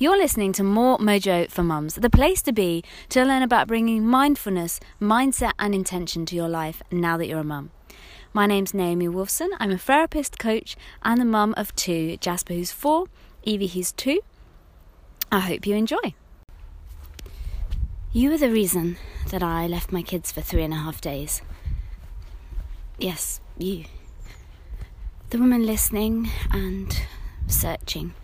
You're listening to More Mojo for Mums, the place to be to learn about bringing mindfulness, mindset, and intention to your life now that you're a mum. My name's Naomi Wolfson. I'm a therapist, coach, and the mum of two Jasper, who's four, Evie, who's two. I hope you enjoy. You are the reason that I left my kids for three and a half days. Yes, you. The woman listening and searching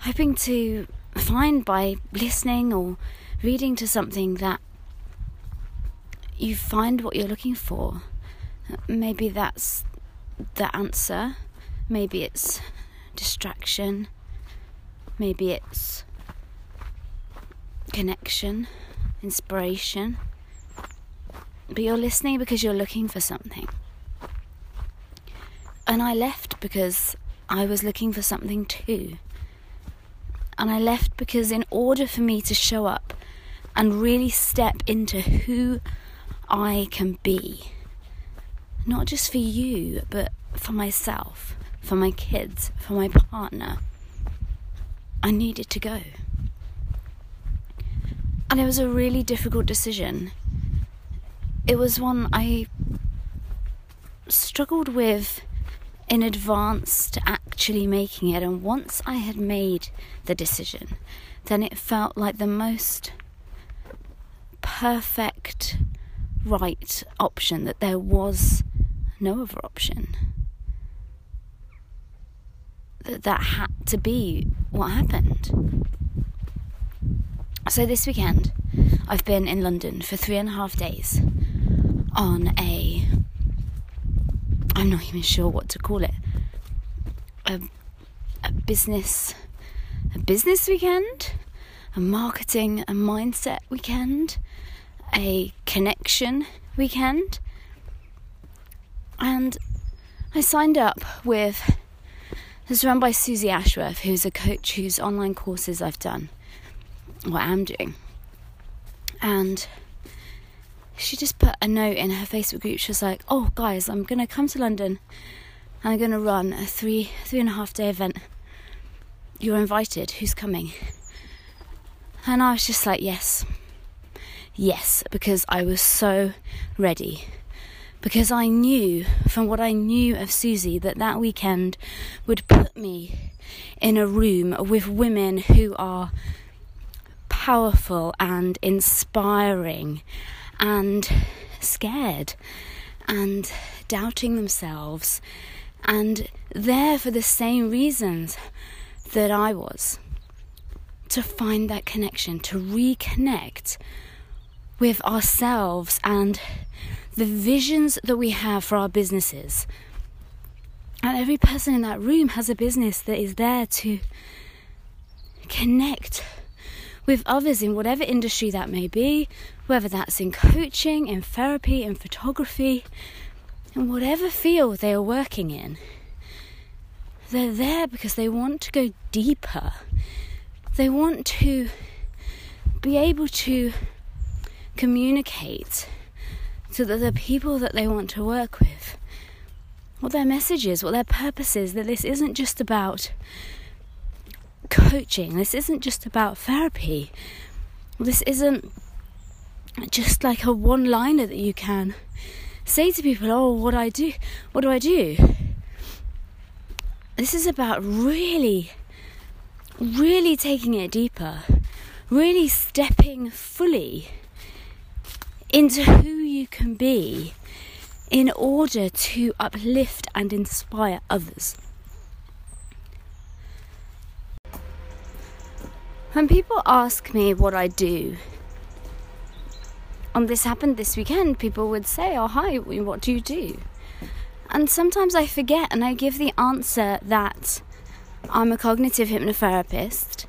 hoping to find by listening or reading to something that you find what you're looking for. Maybe that's the answer, maybe it's distraction, maybe it's connection, inspiration. But you're listening because you're looking for something. And I left because I was looking for something too. And I left because, in order for me to show up and really step into who I can be, not just for you, but for myself, for my kids, for my partner, I needed to go. And it was a really difficult decision. It was one I struggled with in advance to actually making it. And once I had made the decision, then it felt like the most perfect, right option that there was no other option. That that had to be what happened. So this weekend, I've been in London for three and a half days on a I'm not even sure what to call it. A, a business, a business weekend, a marketing and mindset weekend, a connection weekend, and I signed up with. It's run by Susie Ashworth, who's a coach whose online courses I've done, what I'm doing, and she just put a note in her Facebook group. She was like, "Oh, guys, I'm gonna come to London. And I'm gonna run a three three and a half day event. You're invited. Who's coming?" And I was just like, "Yes, yes," because I was so ready. Because I knew from what I knew of Susie that that weekend would put me in a room with women who are powerful and inspiring and scared and doubting themselves and there for the same reasons that I was to find that connection, to reconnect with ourselves and the visions that we have for our businesses. And every person in that room has a business that is there to connect with others in whatever industry that may be, whether that's in coaching, in therapy, in photography, in whatever field they are working in. They're there because they want to go deeper. They want to be able to communicate to the, the people that they want to work with what their message is, what their purpose is, that this isn't just about coaching. This isn't just about therapy. This isn't just like a one liner that you can say to people, oh, what do I do? What do I do? This is about really, really taking it deeper, really stepping fully into who you can be in order to uplift and inspire others. When people ask me what I do, and this happened this weekend, people would say, Oh, hi, what do you do? And sometimes I forget and I give the answer that I'm a cognitive hypnotherapist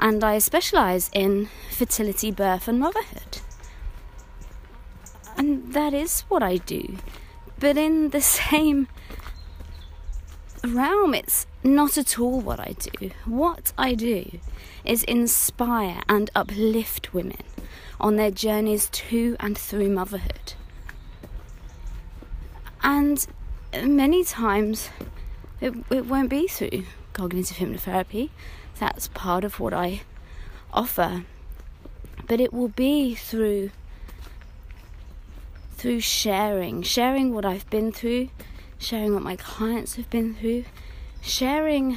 and I specialize in fertility, birth, and motherhood. And that is what I do. But in the same realm, it's not at all what I do. What I do is inspire and uplift women on their journeys to and through motherhood. And many times it, it won't be through cognitive hypnotherapy. That's part of what I offer. But it will be through through sharing, sharing what I've been through, sharing what my clients have been through, sharing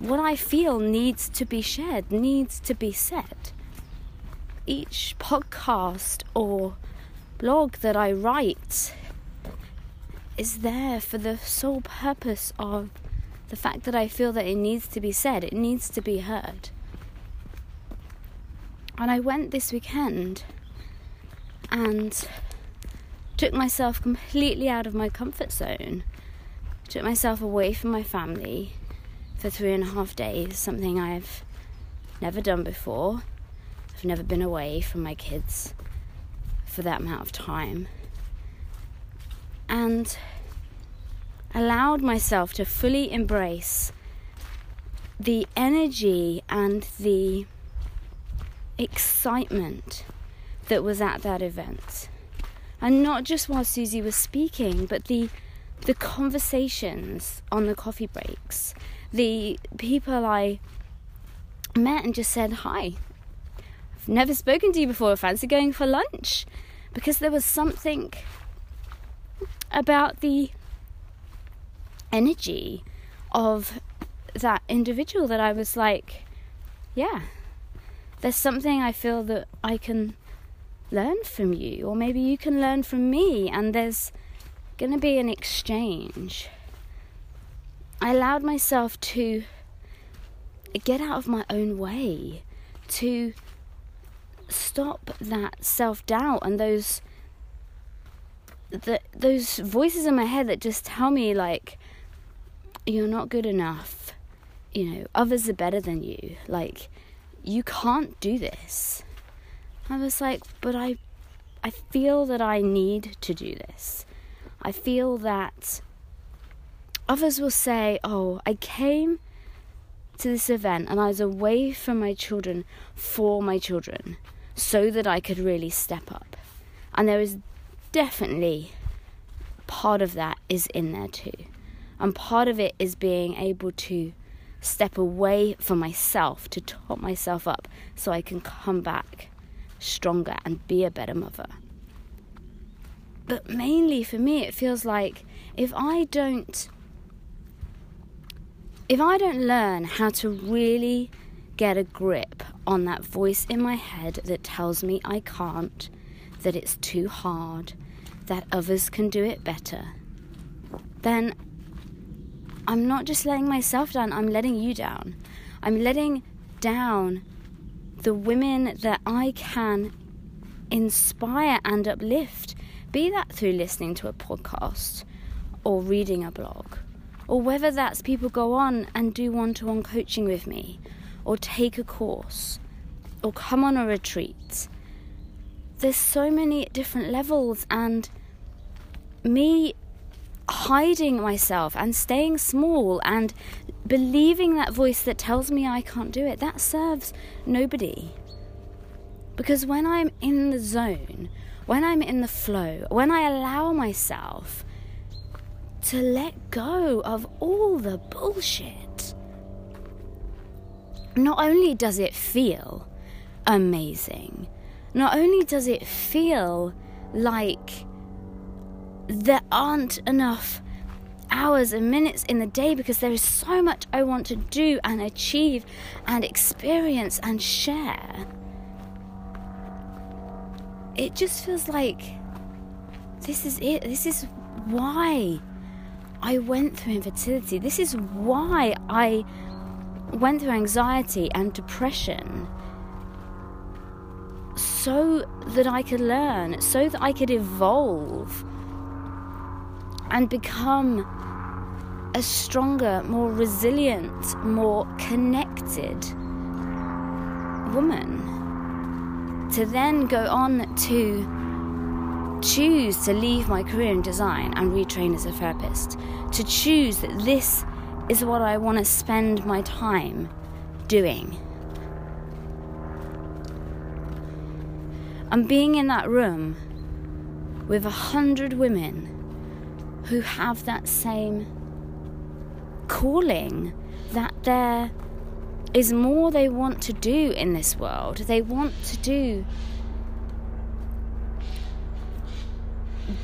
what I feel needs to be shared, needs to be said. Each podcast or blog that I write is there for the sole purpose of the fact that I feel that it needs to be said, it needs to be heard. And I went this weekend and took myself completely out of my comfort zone, took myself away from my family for three and a half days, something I've never done before. I've never been away from my kids for that amount of time. And allowed myself to fully embrace the energy and the excitement that was at that event and not just while Susie was speaking, but the the conversations on the coffee breaks, the people I met and just said hi. Never spoken to you before. Fancy going for lunch? Because there was something about the energy of that individual that I was like, yeah, there's something I feel that I can learn from you, or maybe you can learn from me, and there's going to be an exchange. I allowed myself to get out of my own way, to stop that self doubt and those the, those voices in my head that just tell me like you're not good enough. You know others are better than you. Like you can't do this. I was like, but I I feel that I need to do this. I feel that others will say, "Oh, I came to this event and I was away from my children for my children so that I could really step up." And there is definitely part of that is in there too. And part of it is being able to step away from myself to top myself up so I can come back stronger and be a better mother. But mainly for me, it feels like if I don't. If I don't learn how to really get a grip on that voice in my head that tells me I can't, that it's too hard, that others can do it better, then I'm not just letting myself down, I'm letting you down. I'm letting down the women that I can inspire and uplift, be that through listening to a podcast or reading a blog, or whether that's people go on and do one to one coaching with me, or take a course, or come on a retreat. There's so many different levels, and me hiding myself and staying small and believing that voice that tells me I can't do it, that serves nobody. Because when I'm in the zone, when I'm in the flow, when I allow myself to let go of all the bullshit, not only does it feel amazing, not only does it feel like there aren't enough hours and minutes in the day because there is so much I want to do and achieve and experience and share. It just feels like this is it. This is why I went through infertility. This is why I went through anxiety and depression. So that I could learn, so that I could evolve and become a stronger, more resilient, more connected woman. To then go on to choose to leave my career in design and retrain as a therapist. To choose that this is what I want to spend my time doing. And being in that room with a hundred women who have that same calling, that they're more they want to do in this world. They want to do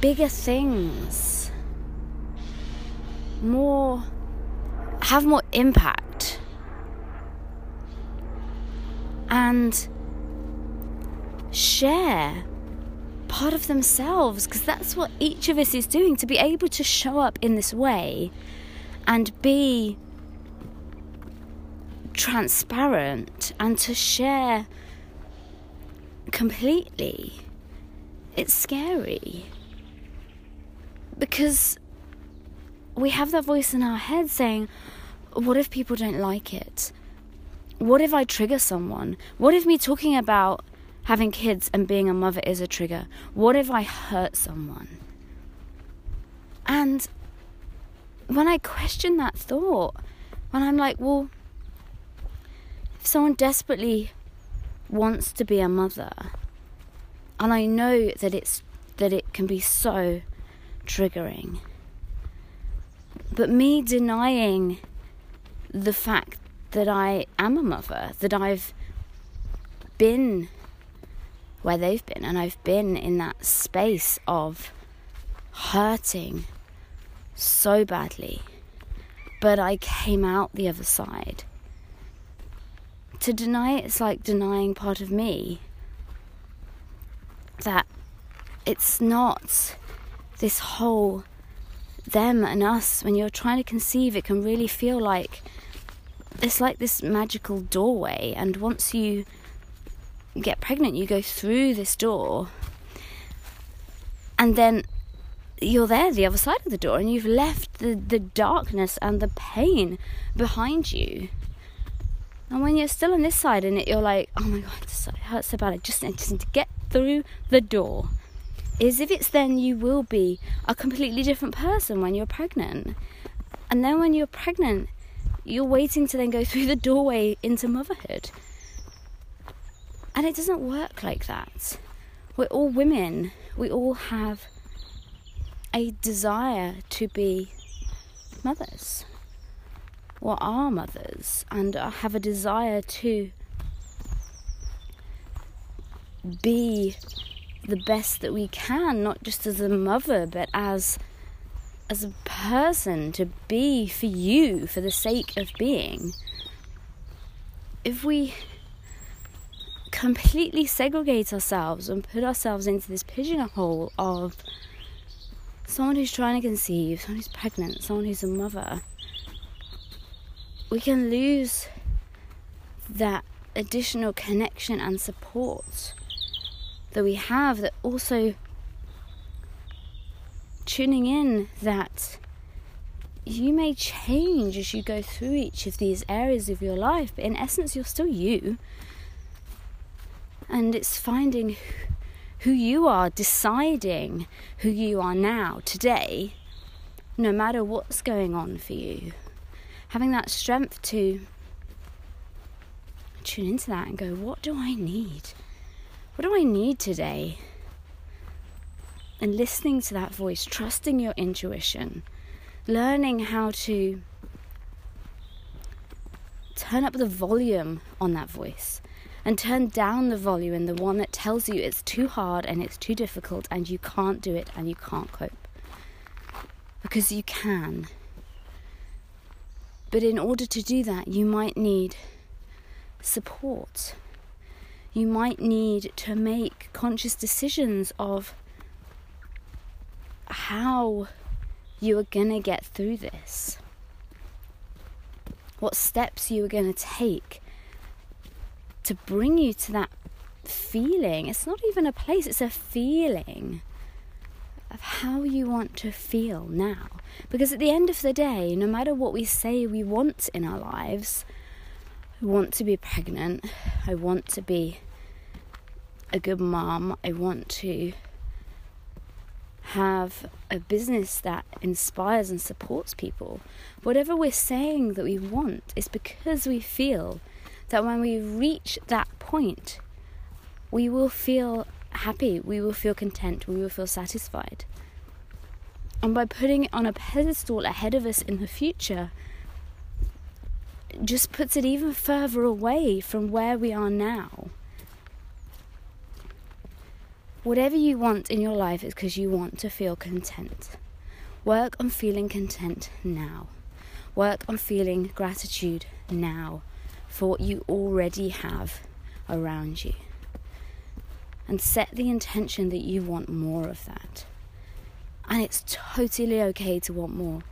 bigger things, more, have more impact. And share part of themselves because that's what each of us is doing to be able to show up in this way and be transparent and to share completely. It's scary because we have that voice in our head saying, What if people don't like it? What if I trigger someone? What if me talking about having kids and being a mother is a trigger? What if I hurt someone? And when I question that thought, when I'm like, well, if someone desperately wants to be a mother, and I know that it's that it can be so triggering, but me denying the fact that I am a mother, that I've been where they've been, and I've been in that space of hurting so badly, but I came out the other side to deny it is like denying part of me. That it's not this whole them and us. When you're trying to conceive, it can really feel like it's like this magical doorway, and once you get pregnant, you go through this door, and then you're there, the other side of the door, and you've left the, the darkness and the pain behind you. And when you're still on this side and it, you're like, oh my god, it hurts so bad. I just, I just need to get through the door. Is if it's then you will be a completely different person when you're pregnant. And then when you're pregnant, you're waiting to then go through the doorway into motherhood. And it doesn't work like that. We're all women. We all have a desire to be mothers or are mothers and have a desire to be the best that we can not just as a mother but as as a person to be for you for the sake of being. If we completely segregate ourselves and put ourselves into this pigeonhole of someone who's trying to conceive, someone who's pregnant, someone who's a mother, we can lose that additional connection and support that we have that also tuning in that you may change as you go through each of these areas of your life, but in essence, you're still you. And it's finding who you are, deciding who you are now, today, no matter what's going on for you having that strength to tune into that and go, what do I need? What do I need today? And listening to that voice, trusting your intuition, learning how to turn up the volume on that voice and turn down the volume in the one that tells you it's too hard and it's too difficult and you can't do it and you can't cope. Because you can. But in order to do that, you might need support. You might need to make conscious decisions of how you are going to get through this. What steps you are going to take to bring you to that feeling. It's not even a place, it's a feeling of how you want to feel now. Because at the end of the day, no matter what we say we want in our lives, I want to be pregnant, I want to be a good mom, I want to have a business that inspires and supports people. Whatever we're saying that we want is because we feel that when we reach that point, we will feel happy, we will feel content, we will feel satisfied. And by putting it on a pedestal ahead of us in the future, just puts it even further away from where we are now. Whatever you want in your life is because you want to feel content. Work on feeling content now. Work on feeling gratitude now for what you already have around you. And set the intention that you want more of that. And it's totally okay to want more.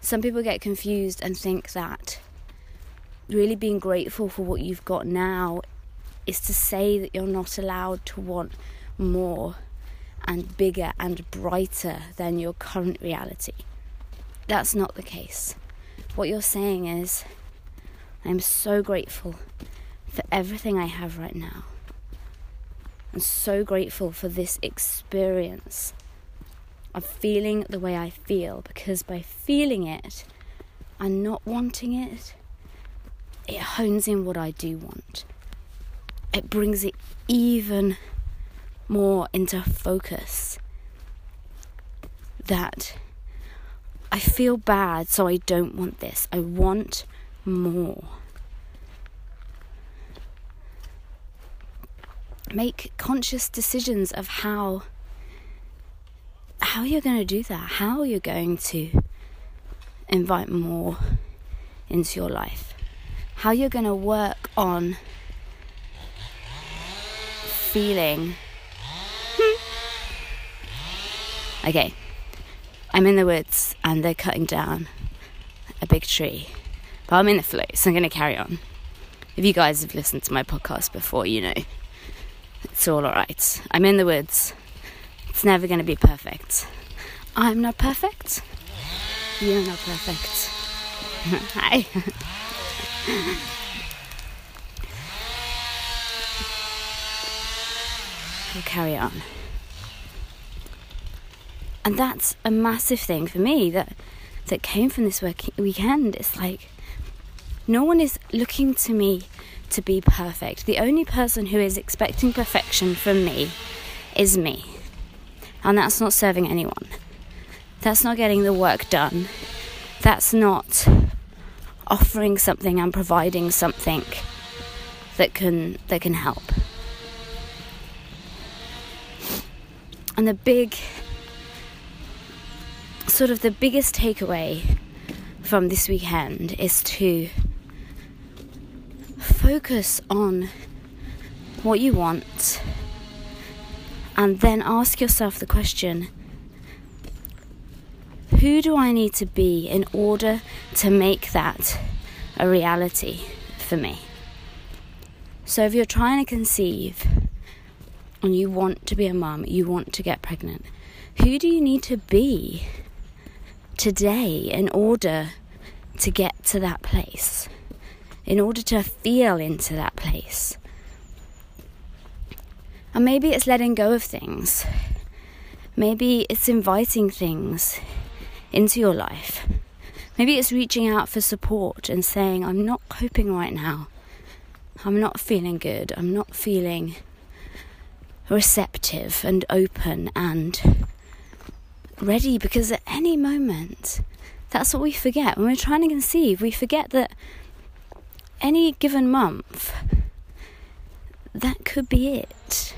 Some people get confused and think that really being grateful for what you've got now is to say that you're not allowed to want more and bigger and brighter than your current reality. That's not the case. What you're saying is, I'm so grateful for everything I have right now. I'm so grateful for this experience of feeling the way I feel because by feeling it and not wanting it, it hones in what I do want. It brings it even more into focus. That I feel bad, so I don't want this. I want more. Make conscious decisions of how how you're going to do that, how you're going to invite more into your life, how you're going to work on feeling Okay, I'm in the woods and they're cutting down a big tree, but I'm in the flow, so I'm going to carry on. If you guys have listened to my podcast before, you know it's all alright. I'm in the woods. It's never going to be perfect. I'm not perfect. You're not perfect. Hi. we'll carry on and that's a massive thing for me that that came from this work- weekend. It's like no one is looking to me to be perfect. The only person who is expecting perfection from me is me. And that's not serving anyone. That's not getting the work done. That's not offering something and providing something that can that can help. And the big sort of the biggest takeaway from this weekend is to focus on what you want and then ask yourself the question who do I need to be in order to make that a reality for me? So, if you're trying to conceive and you want to be a mum, you want to get pregnant, who do you need to be today in order to get to that place, in order to feel into that place. And maybe it's letting go of things. Maybe it's inviting things into your life. Maybe it's reaching out for support and saying, I'm not coping right now. I'm not feeling good. I'm not feeling receptive and open and ready because at any moment, that's what we forget. When we're trying to conceive, we forget that any given month, that could be it.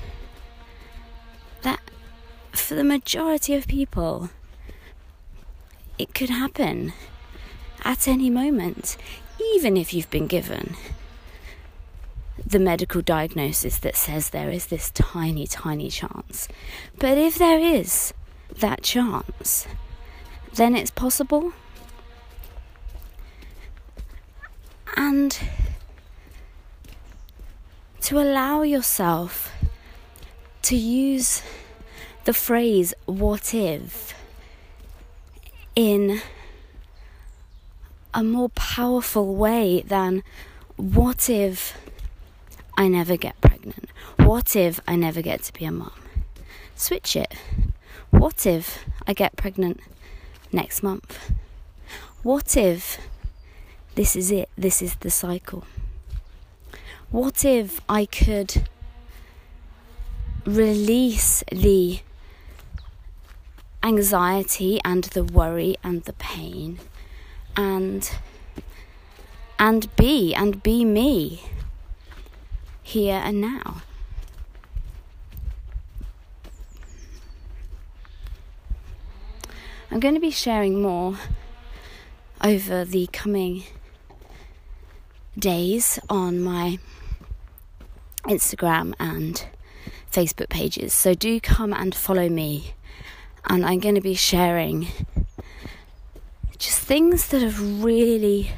That, for the majority of people, it could happen at any moment, even if you've been given the medical diagnosis that says there is this tiny, tiny chance. But if there is, that chance, then it's possible. And to allow yourself to use the phrase what if in a more powerful way than what if I never get pregnant? What if I never get to be a mom? Switch it. What if I get pregnant next month? What if this is it? This is the cycle. What if I could release the anxiety and the worry and the pain and and be and be me here and now. I'm going to be sharing more over the coming days on my Instagram and Facebook pages. So do come and follow me. And I'm going to be sharing just things that have really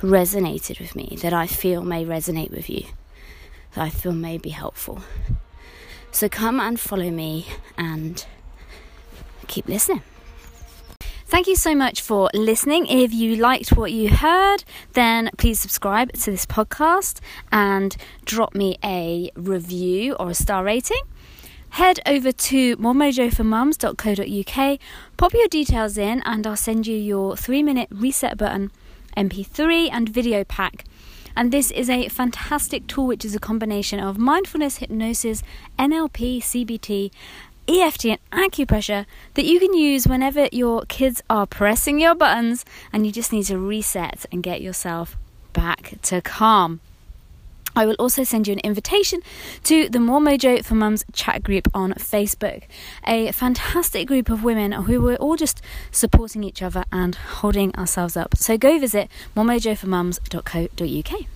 resonated with me, that I feel may resonate with you, that I feel may be helpful. So come and follow me and keep listening. Thank you so much for listening. If you liked what you heard, then please subscribe to this podcast and drop me a review or a star rating. Head over to moremojoformums.co.uk, pop your details in, and I'll send you your three minute reset button, MP3, and video pack. And this is a fantastic tool which is a combination of mindfulness, hypnosis, NLP, CBT, EFT and acupressure that you can use whenever your kids are pressing your buttons and you just need to reset and get yourself back to calm. I will also send you an invitation to the More Mojo for Mums chat group on Facebook. A fantastic group of women who are all just supporting each other and holding ourselves up. So go visit moremojoformums.co.uk.